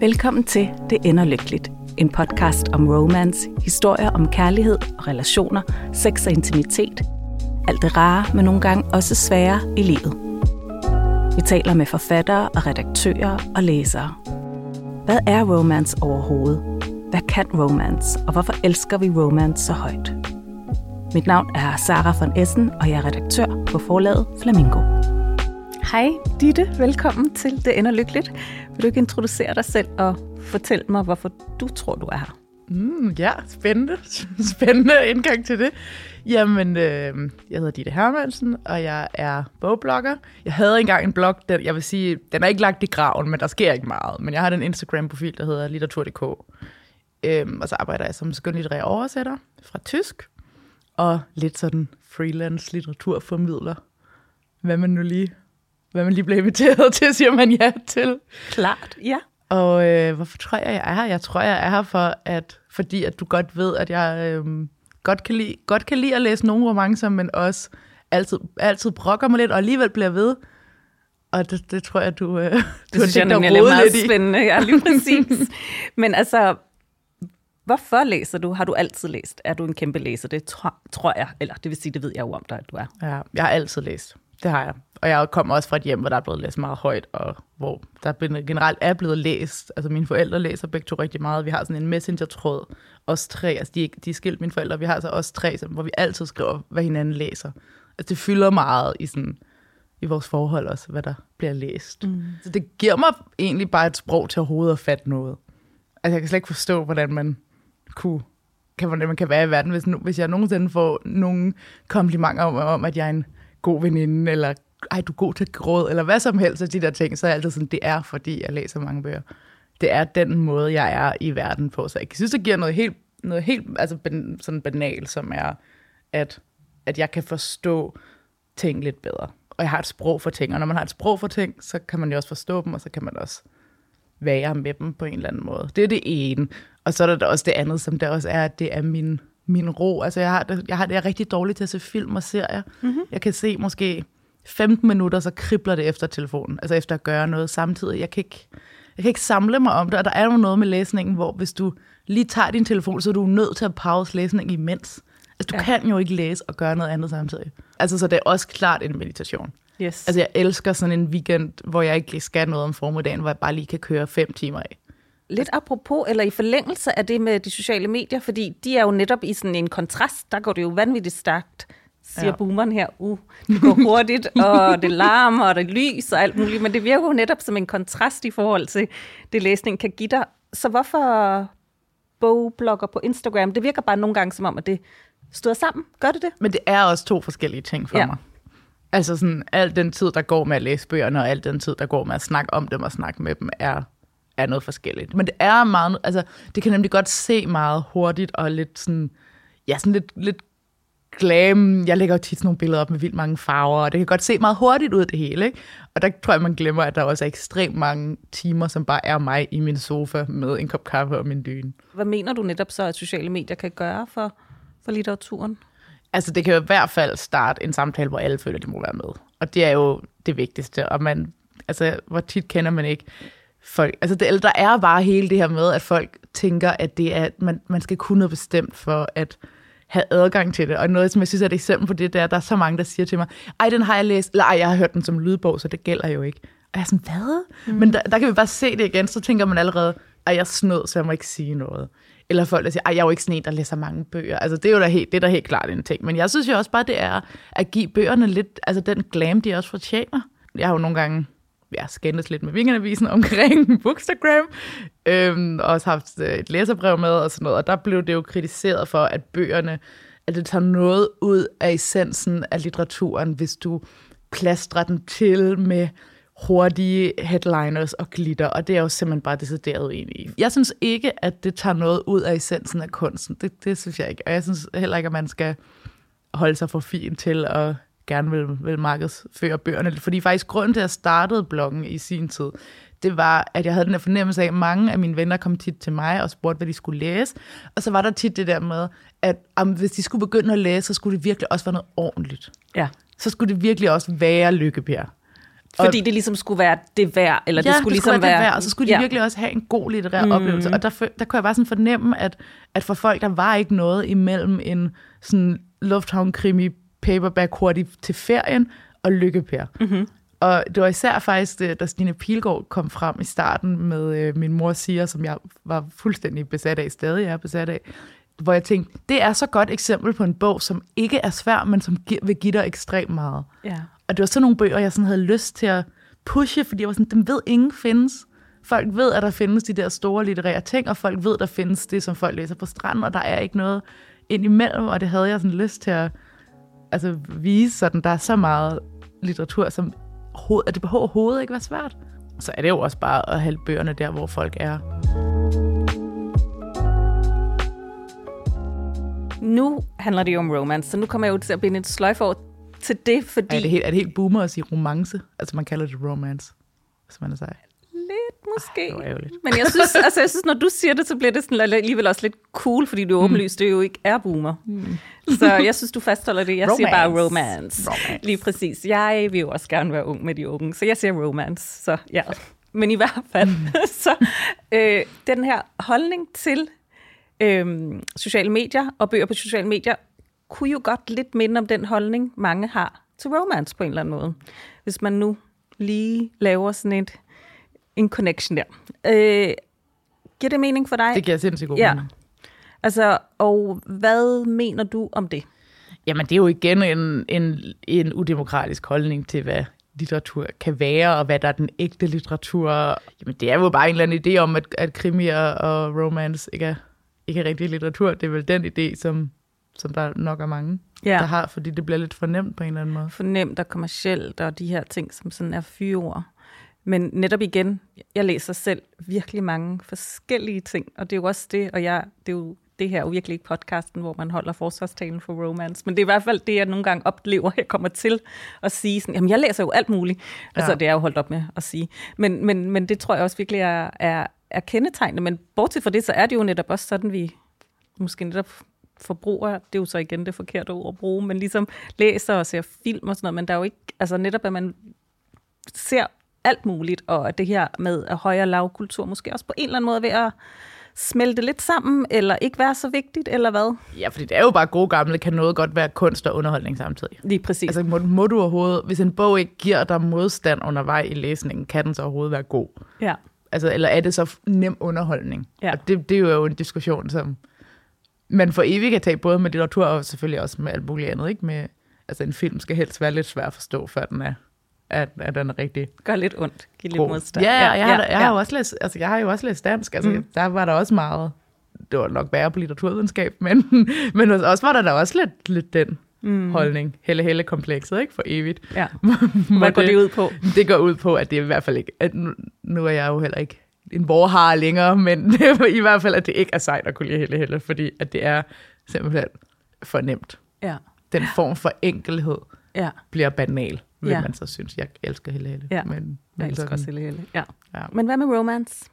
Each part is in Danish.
Velkommen til Det ender lykkeligt. En podcast om romance, historier om kærlighed og relationer, sex og intimitet. Alt det rare, men nogle gange også svære i livet. Vi taler med forfattere og redaktører og læsere. Hvad er romance overhovedet? Hvad kan romance, og hvorfor elsker vi romance så højt? Mit navn er Sara von Essen, og jeg er redaktør på forlaget Flamingo. Hej Ditte, velkommen til Det ender lykkeligt. Vil du ikke introducere dig selv og fortælle mig, hvorfor du tror, du er her? Mm, ja, spændende. Spændende indgang til det. Jamen, øh, jeg hedder Ditte Hermansen, og jeg er bogblogger. Jeg havde engang en blog, den, jeg vil sige, den er ikke lagt i graven, men der sker ikke meget. Men jeg har den Instagram-profil, der hedder litteratur.dk. Øhm, og så arbejder jeg som skønlitterær oversætter fra tysk, og lidt sådan freelance litteraturformidler. Hvad man nu lige, hvad man lige bliver inviteret til, siger man ja til. Klart, ja. Og øh, hvorfor tror jeg, jeg er her? Jeg tror, jeg er her for, at, fordi at du godt ved, at jeg øh, godt, kan lide, godt kan lide at læse nogle romancer, men også altid, altid brokker mig lidt, og alligevel bliver ved. Og det, det tror jeg, du, øh, du Det har synes jeg nemlig er meget i. spændende. Ja, lige præcis. Men altså, hvorfor læser du? Har du altid læst? Er du en kæmpe læser? Det tror, tror jeg, eller det vil sige, det ved jeg jo om dig, at du er. Ja, jeg har altid læst. Det har jeg. Og jeg kommer også fra et hjem, hvor der er blevet læst meget højt, og hvor der er generelt er blevet læst. Altså mine forældre læser begge to rigtig meget. Vi har sådan en messenger-tråd, os tre, altså de, de er skilt mine forældre, vi har så os tre, som- hvor vi altid skriver, hvad hinanden læser. Altså det fylder meget i sådan i vores forhold også, hvad der bliver læst. Mm. Så det giver mig egentlig bare et sprog til overhovedet at fatte noget. Altså jeg kan slet ikke forstå, hvordan man kunne kan, hvordan man kan være i verden, hvis, nu, hvis jeg nogensinde får nogle komplimenter om, om, at jeg er en god veninde, eller ej, du er god til gråd, eller hvad som helst af de der ting, så er jeg altid sådan, det er, fordi jeg læser mange bøger. Det er den måde, jeg er i verden på. Så jeg synes, det giver noget helt, noget helt altså, ben, sådan banalt, som er, at, at jeg kan forstå ting lidt bedre. Og jeg har et sprog for ting, og når man har et sprog for ting, så kan man jo også forstå dem, og så kan man også være med dem på en eller anden måde. Det er det ene. Og så er der også det andet, som der også er, at det er min, min ro. Altså jeg har, det, jeg har det jeg er rigtig dårligt til at se film og serier. Mm-hmm. Jeg kan se måske 15 minutter, så kribler det efter telefonen. Altså efter at gøre noget samtidig. Jeg kan ikke, jeg kan ikke samle mig om det, og der er jo noget med læsningen, hvor hvis du lige tager din telefon, så er du nødt til at pause læsningen imens. Altså du Ja. kan jo ikke læse og gøre noget andet samtidig. Altså så det er også klart en meditation. Yes. Altså jeg elsker sådan en weekend, hvor jeg ikke skal noget om formiddagen, hvor jeg bare lige kan køre fem timer af. Lidt apropos, eller i forlængelse af det med de sociale medier, fordi de er jo netop i sådan en kontrast, der går det jo vanvittigt stærkt, siger ja. Boomeren her. Uh, det går hurtigt, og det larmer, og det lys og alt muligt, men det virker jo netop som en kontrast i forhold til det, læsning kan give dig. Så hvorfor bogblogger på Instagram? Det virker bare nogle gange som om, at det støder sammen. Gør det det? Men det er også to forskellige ting for ja. mig. Altså sådan, al den tid, der går med at læse bøgerne, og al den tid, der går med at snakke om dem og snakke med dem, er, er noget forskelligt. Men det er meget, altså, det kan nemlig godt se meget hurtigt og lidt sådan, ja, sådan lidt, lidt glam. Jeg lægger jo tit sådan nogle billeder op med vildt mange farver, og det kan godt se meget hurtigt ud det hele, ikke? Og der tror jeg, man glemmer, at der også er ekstremt mange timer, som bare er mig i min sofa med en kop kaffe og min dyne. Hvad mener du netop så, at sociale medier kan gøre for, for litteraturen? Altså, det kan jo i hvert fald starte en samtale, hvor alle føler, at de må være med. Og det er jo det vigtigste. Og man, altså, hvor tit kender man ikke folk. Altså, det, eller der er bare hele det her med, at folk tænker, at det er, at man, man skal kunne noget bestemt for at have adgang til det. Og noget, som jeg synes er et eksempel på det, det er, at der er så mange, der siger til mig, ej, den har jeg læst, eller ej, jeg har hørt den som lydbog, så det gælder jo ikke. Og jeg er sådan, hvad? Mm. Men der, der kan vi bare se det igen, så tænker man allerede, ej, jeg er snød, så jeg må ikke sige noget. Eller folk, der siger, ej, jeg er jo ikke sådan en, der læser mange bøger. Altså, det er jo da helt, det er da helt klart en ting. Men jeg synes jo også bare, det er at give bøgerne lidt, altså den glam, de også fortjener. Jeg har jo nogle gange ja, skændes lidt med Weekendavisen omkring Bookstagram, øhm, og også haft øh, et læserbrev med og sådan noget, og der blev det jo kritiseret for, at bøgerne, at det tager noget ud af essensen af litteraturen, hvis du plastrer den til med hurtige headliners og glitter, og det er jo simpelthen bare decideret uenig i. Jeg synes ikke, at det tager noget ud af essensen af kunsten. Det, det synes jeg ikke. Og jeg synes heller ikke, at man skal holde sig for fin til at gerne vil, vil markedsføre bøgerne. Fordi faktisk grunden til, at jeg startede bloggen i sin tid, det var, at jeg havde den der fornemmelse af, at mange af mine venner kom tit til mig og spurgte, hvad de skulle læse. Og så var der tit det der med, at om, hvis de skulle begynde at læse, så skulle det virkelig også være noget ordentligt. Ja. Så skulle det virkelig også være Lykkebjerg. Fordi det ligesom skulle være det værd, eller ja, det skulle det ligesom skulle være, være... det værd, og så skulle de ja. virkelig også have en god litterær Mm. oplevelse. Og der, der kunne jeg bare sådan fornemme, at, at for folk, der var ikke noget imellem en sådan lufthavn-krimi paperback hurtigt til ferien og Lykkepær. Mm-hmm. Og det var især faktisk, det, da Stine Pilgaard kom frem i starten med øh, Min mor siger, som jeg var fuldstændig besat af, stadig er besat af, hvor jeg tænkte, det er så godt eksempel på en bog, som ikke er svær, men som gi- vil give dig ekstremt meget. Ja. Og det var sådan nogle bøger, jeg sådan havde lyst til at pushe, fordi jeg var sådan, dem ved ingen findes. Folk ved, at der findes de der store litterære ting, og folk ved, at der findes det, som folk læser på stranden, og der er ikke noget ind imellem, og det havde jeg sådan lyst til at altså, vise, sådan, der er så meget litteratur, som hoved, at det behøver overhovedet ikke være svært. Så er det jo også bare at have bøgerne der, hvor folk er. Nu handler det jo om romance, så nu kommer jeg jo til at binde et sløjf over til det, fordi... Er det, helt, er det helt boomer at sige romance? Altså man kalder det romance, hvis man er sej. Måske. Ærgerligt. Men jeg synes, altså, jeg synes, når du siger det, så bliver det sådan alligevel også lidt cool, fordi du åbenlyst det jo ikke er boomer. Mm. Så jeg synes, du fastholder det. Jeg siger bare Romance. romance. Romance. Lige præcis. Jeg vil jo også gerne være ung med de unge, så jeg siger romance. Så ja. Men i hvert fald, så øh, den her holdning til øh, sociale medier og bøger på sociale medier, kunne jo godt lidt minde om den holdning, mange har til romance på en eller anden måde. Hvis man nu lige laver sådan et, en connection der. Øh, giver det mening for dig? Det giver sindssygt god Ja. mening. Altså, og hvad mener du om det? Jamen, det er jo igen en, en, en udemokratisk holdning til, hvad litteratur kan være, og hvad der er den ægte litteratur. Jamen, det er jo bare en eller anden idé om, at, at krimier og romance ikke er, ikke er rigtig litteratur. Det er vel den idé, som, som der nok er mange, Ja. der har, fordi det bliver lidt fornemt på en eller anden måde. Fornemt og kommercielt og de her ting, som sådan er fyreord. Men netop igen, jeg læser selv virkelig mange forskellige ting, og det er jo også det, og jeg, det er jo det her er jo virkelig ikke podcasten, hvor man holder forsvarstalen for romance, men det er i hvert fald det, jeg nogle gange oplever, jeg kommer til at sige sådan, jamen jeg læser jo alt muligt. Altså Ja. det er jeg jo holdt op med at sige. Men, men, men det tror jeg også virkelig er, er, er kendetegnende, men bortset fra det, så er det jo netop også sådan, vi måske netop forbruger, det er jo så igen det forkerte ord at bruge, men ligesom læser og ser film og sådan noget, men der er jo ikke, altså netop at man ser alt muligt, og at det her med at højere lavkultur måske også på en eller anden måde ved at smelte lidt sammen, eller ikke være så vigtigt, eller hvad? Ja, fordi det er jo bare gode gamle, kan noget godt være kunst og underholdning samtidig. Lige præcis. Altså, må, må du overhovedet, hvis en bog ikke giver dig modstand undervejs i læsningen, kan den så overhovedet være god? ja. Altså, eller er det så nem underholdning? Ja. Og det, det er jo en diskussion, som man for evigt kan tage både med litteratur og selvfølgelig også med alt muligt andet. Ikke? Med, altså, en film skal helst være lidt svær at forstå, før den er, at, at den er rigtig Gør lidt ondt. Giv lidt modstand. Ja, ja, jeg, har, jeg, har ja. jo også læst, altså, jeg har jo også læst dansk. Altså, Mm. Der var der også meget, det var nok værre på litteraturvidenskab, men, men os var der da også lidt, lidt den mm. holdning. Helle helle komplekset, ikke? For evigt. ja. Hvad går det ud på? det går ud på, at det er i hvert fald ikke... At nu, nu er jeg jo heller ikke en vorhar længere, men det i hvert fald, at det ikke er sejt at kunne lide Helle Helle, fordi at det er simpelthen for nemt. Ja. Den form for enkelhed Ja. bliver banal, vil Ja. man så synes. Jeg elsker Helle Helle. Ja. Men, Jeg elsker sådan- også Helle Helle. Ja. Ja. Men hvad med romance?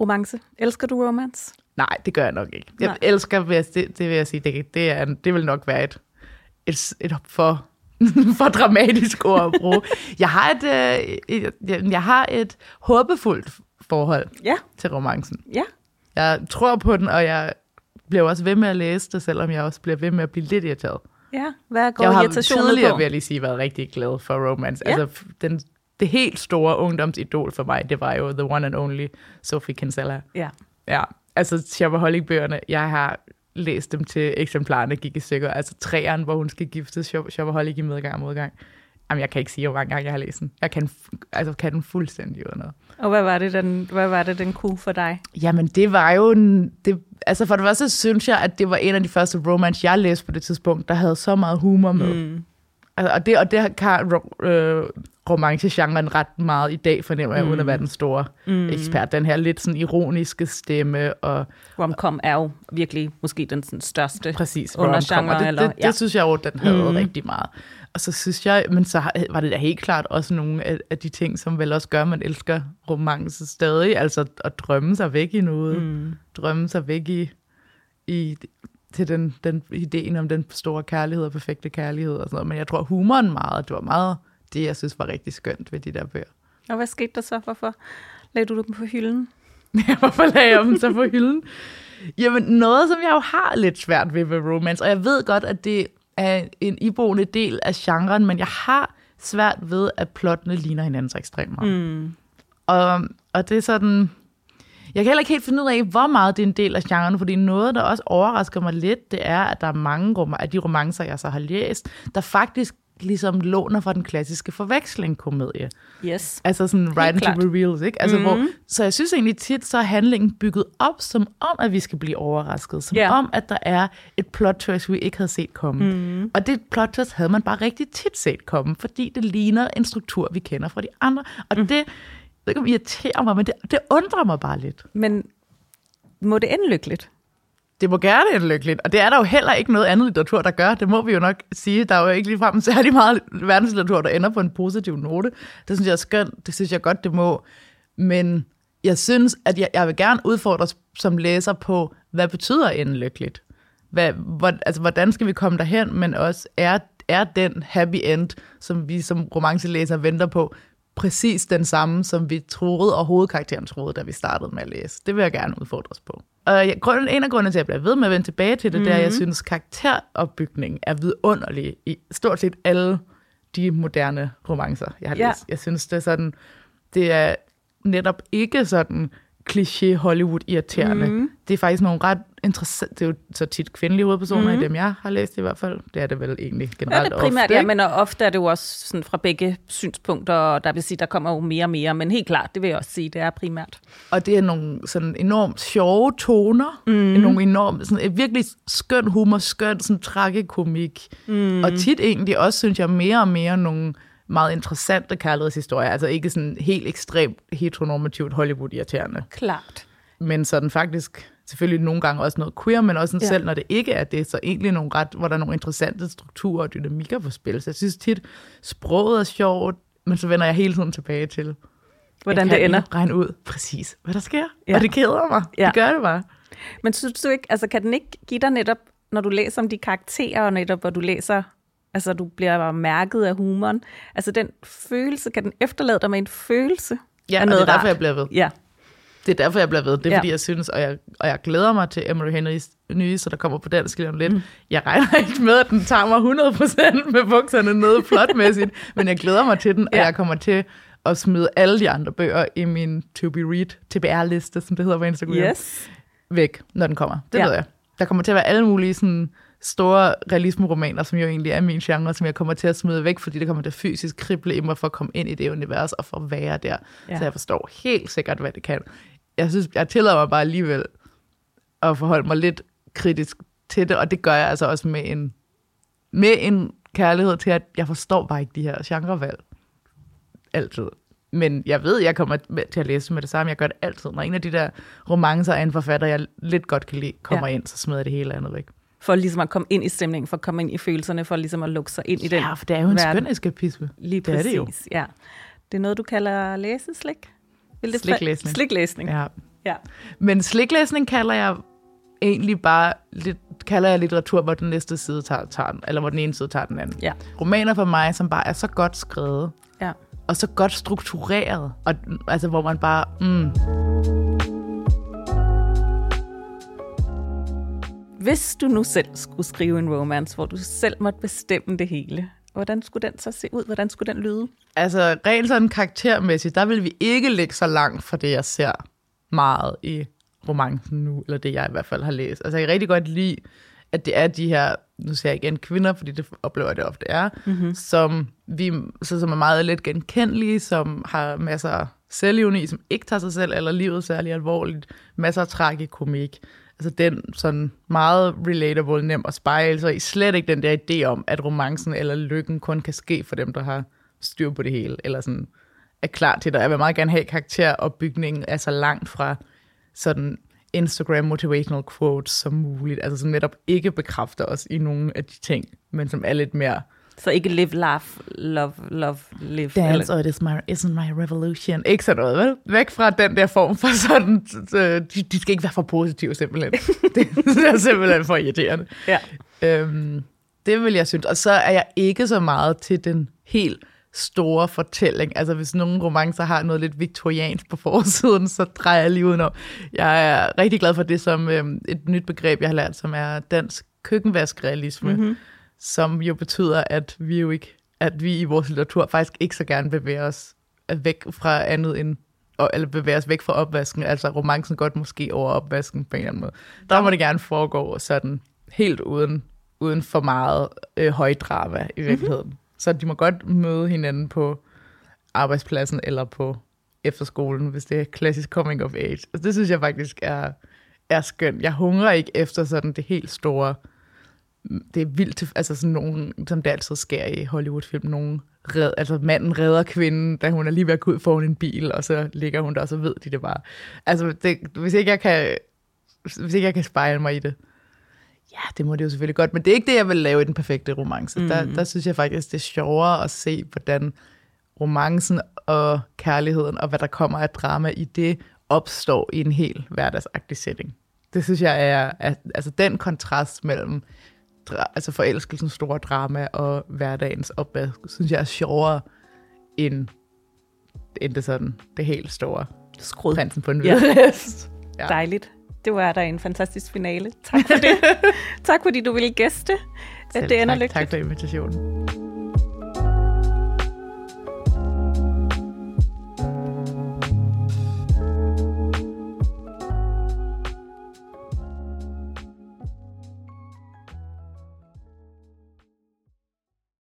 Romance. Elsker du romance? Nej, det gør jeg nok ikke. Jeg Nej. Elsker, det, det vil jeg sige, det, det, er, det vil nok være et, et, et for, for dramatisk ord at bruge. jeg, har et, øh, et, jeg, jeg har et håbefuldt forhold Ja. til romancen. Ja. Jeg tror på den, og jeg bliver også ved med at læse det, selvom jeg også bliver ved med at blive lidt irriteret. Ja. Hvad går jeg har tidligere, på? vil jeg lige sige, været rigtig glad for romance. Ja. Altså, den, det helt store ungdomsidol for mig, det var jo The One and Only Sophie Kinsella. Ja. Ja, altså Shopaholic-bøgerne, jeg har læst dem til eksemplarerne gik i stykker. Altså træerne, hvor hun skal giftes Shopaholic i medgang og modgang. Jamen, jeg kan ikke sige, hvor mange gange jeg har læst den. Jeg kan, altså, kan den fuldstændig ud noget. Og hvad var, det, den, hvad var det, den kunne for dig? Jamen, det var jo en... Det, altså, for det første synes jeg, at det var en af de første romance, jeg læste på det tidspunkt, der havde så meget humor med. Mm. Altså, og det, og det kan øh, romancegenren ret meget i dag, fornemmer jeg, mm. uden at være den store mm. ekspert. Den her lidt sådan ironiske stemme, og Romcom er jo virkelig måske den sådan, største præcis undergenre. det, eller, det, det, det synes jeg jo, den havde mm. rigtig meget. Og så synes jeg, men så var det da helt klart også nogle af, af de ting, som vel også gør, at man elsker romance stadig, altså at drømme sig væk i noget, mm. drømme sig væk i, i til den, den ideen om den store kærlighed og perfekte kærlighed og sådan noget. Men jeg tror humoren meget, det var meget det, jeg synes var rigtig skønt ved de der bøger. Og hvad skete der så? Hvorfor lagde du dem på hylden? Ja, hvorfor lagde jeg dem så på hylden? Jamen, noget, som jeg jo har lidt svært ved ved romance, og jeg ved godt, at det er en iboende del af genren, men jeg har svært ved, at plottene ligner hinanden så ekstremt meget. Mm. Og, og det er sådan... Jeg kan heller ikke helt finde ud af, hvor meget det er en del af genren, fordi noget, der også overrasker mig lidt, det er, at der er mange rom- af de romancer, jeg så har læst, der faktisk ligesom låner fra den klassiske forveksling-komedie. Yes. Altså sådan right into the reels, ikke? Altså, Mhm. mm-hmm. hvor, så jeg synes egentlig tit, så er handlingen bygget op som om, at vi skal blive overrasket. Som Ja. om, at der er et plot twist, vi ikke havde set komme. Mm. Og det plot twist havde man bare rigtig tit set komme, fordi det ligner en struktur, vi kender fra de andre. Og mm. det, ved ikke, om irriterer mig, men det, det undrer mig bare lidt. Men må det ende lykkeligt? Det må gerne ende lykkeligt, og det er der jo heller ikke noget andet litteratur, der gør. Det må vi jo nok sige. Der er jo ikke ligefrem særlig meget verdenslitteratur, der ender på en positiv note. Det synes jeg er skønt. Det synes jeg godt, det må. Men jeg synes, at jeg, jeg vil gerne udfordres som læser på, hvad betyder ende lykkeligt? Hvad, hvor, altså, hvordan skal vi komme derhen, men også er, er den happy end, som vi som romancelæsere venter på, præcis den samme, som vi troede, og hovedkarakteren troede, da vi startede med at læse. Det vil jeg gerne udfordres på. Og jeg, grunden, en af grundene til, at jeg bliver ved med at vende tilbage til det, mm-hmm. det er, at jeg synes, karakteropbygningen er vidunderlig i stort set alle de moderne romancer, jeg har Ja. læst. Jeg synes, det er sådan, det er netop ikke sådan kliché Hollywood-irriterende. Mm. Det er faktisk nogle ret interessante, det er jo så tit kvindelige hovedpersoner mm. i dem, jeg har læst i hvert fald. Det er det vel egentlig Ja, generelt det er primært, ofte, ja, men og ofte er det jo også sådan fra begge synspunkter, og der vil sige, der kommer jo mere og mere, men helt klart, det vil jeg også sige, det er primært. Og det er nogle sådan enormt sjove toner, mm. nogle enormt, sådan virkelig skøn humor, skøn sådan tragikomik, mm. og tit egentlig også, synes jeg, mere og mere nogle meget interessante kærlighedshistorier, altså ikke sådan helt ekstremt heteronormativt Hollywood-irriterende, Klart. men sådan faktisk selvfølgelig nogle gange også noget queer, men også sådan Ja. selv når det ikke er det, så egentlig nogle ret, hvor der er nogle interessante strukturer og dynamikker på spil. Så jeg synes tit, sproget er sjovt, men så vender jeg hele tiden tilbage til, Hvordan det ender. regne ud præcis, hvad der sker. Ja. Og det keder mig. Ja. Det gør det bare. Men synes du ikke, altså kan den ikke give dig netop, når du læser om de karakterer, og netop hvor du læser, altså du bliver mærket af humoren, altså den følelse, kan den efterlade dig med en følelse Ja, af og noget det er derfor, rart? jeg bliver ved. Ja, Det er derfor, jeg bliver ved. Det er Ja. fordi, jeg synes, og jeg, og jeg glæder mig til Emery Henrys nye, så der kommer på dansk lige om lidt. Mm. Jeg regner ikke med, at den tager mig 100% med bukserne nede plotmæssigt, men jeg glæder mig til den, og Ja. jeg kommer til at smide alle de andre bøger i min to be read, TBR-liste, som det hedder på Instagram, yes. væk, når den kommer. Det ja. ved jeg. Der kommer til at være alle mulige sådan, store realismeromaner, som jo egentlig er min genre, som jeg kommer til at smide væk, fordi det kommer at fysisk krible i mig for at komme ind i det univers og for at være der. Ja. Så jeg forstår helt sikkert, hvad det kan. Jeg synes, jeg tillader mig bare alligevel at forholde mig lidt kritisk til det, og det gør jeg altså også med en, med en kærlighed til, at jeg forstår bare ikke de her genrevalg. Altid. Men jeg ved, jeg kommer til at læse med det samme. Jeg gør det altid. Når en af de der romancer af en forfatter, jeg lidt godt kan lide, kommer Ja. ind, så smider det hele andet væk. For ligesom at komme ind i stemningen, for at komme ind i følelserne, for ligesom at lukke sig ind i den Ja, for det er jo en verden. skøn eskapisme. Lige det er præcis, det jo. ja. Det er noget, du kalder læseslik? Vil det Sliklæsning. Sliklæsning, ja. Ja. ja. Men sliklæsning kalder jeg egentlig bare lidt, kalder jeg litteratur, hvor den næste side tager, tager den, eller hvor den ene side tager den anden. Ja. Romaner for mig, som bare er så godt skrevet, ja. og så godt struktureret, og, altså hvor man bare, mm, Hvis du nu selv skulle skrive en romance, hvor du selv måtte bestemme det hele, hvordan skulle den så se ud? Hvordan skulle den lyde? altså rent sådan karaktermæssigt, der vil vi ikke ligge så langt fra det, jeg ser meget i romancen nu, eller det jeg i hvert fald har læst. Altså jeg kan rigtig godt lide, at det er de her, nu ser jeg igen kvinder, fordi det oplever jeg det ofte er, mm-hmm. som, vi, så, som er meget let genkendelige, som har masser af selvivni, som ikke tager sig selv eller livet særlig alvorligt, masser af tragikomik. Altså den sådan meget relatable, nem at spejle sig i. Slet ikke den der idé om, at romancen eller lykken kun kan ske for dem, der har styr på det hele, eller sådan er klar til det. Jeg vil meget gerne have karakteropbygningen er så langt fra sådan Instagram motivational quotes som muligt, altså som netop ikke bekræfter os i nogle af de ting, men som er lidt mere så ikke live, laugh, love, love, live. dance, or it is my, isn't my revolution. Ikke sådan noget, vel? Væk fra den der form for sådan, de, de skal ikke være for positive simpelthen. det, det er simpelthen for irriterende. Ja. Øhm, det vil jeg synes. Og så er jeg ikke så meget til den helt store fortælling. Altså hvis nogle romancer har noget lidt viktoriansk på forsiden, så drejer jeg lige udenom. Jeg er rigtig glad for det som øh, et nyt begreb, jeg har lært, som er dansk køkkenvaskrealisme, mm-hmm. Som jo betyder, at vi jo ikke, at vi i vores litteratur faktisk ikke så gerne bevæger os væk fra andet end eller bevæge os væk fra opvasken, altså romancen godt måske over opvasken på en eller anden måde. Der må det gerne foregå sådan helt uden, uden for meget øh, højdrama i virkeligheden. Mm-hmm. Så de må godt møde hinanden på arbejdspladsen eller på efterskolen, hvis det er klassisk coming of age. Altså, det synes jeg faktisk er, er skønt. Jeg hungrer ikke efter sådan det helt store, det er vildt, altså sådan nogen, som det altid sker i Hollywood-film, nogen red, altså manden redder kvinden, da hun er lige ved at gå ud foran en bil, og så ligger hun der, og så ved de det bare. Altså, det, hvis, ikke jeg kan, hvis ikke jeg kan spejle mig i det, ja, det må det jo selvfølgelig godt, men det er ikke det, jeg vil lave i den perfekte romance. Mm. Der, der synes jeg faktisk, det er sjovere at se, hvordan romancen og kærligheden, og hvad der kommer af drama i det, opstår i en helt hverdagsagtig setting. Det synes jeg er, er altså den kontrast mellem altså forelskelsens store drama og hverdagens opvask, synes jeg er sjovere end, end det sådan, det helt store. Skrud. Prinsen på en ja. ja. Dejligt. Det var da en fantastisk finale. Tak for det. tak fordi du ville gæste. Selv det ender tak. lykkeligt. Tak for invitationen.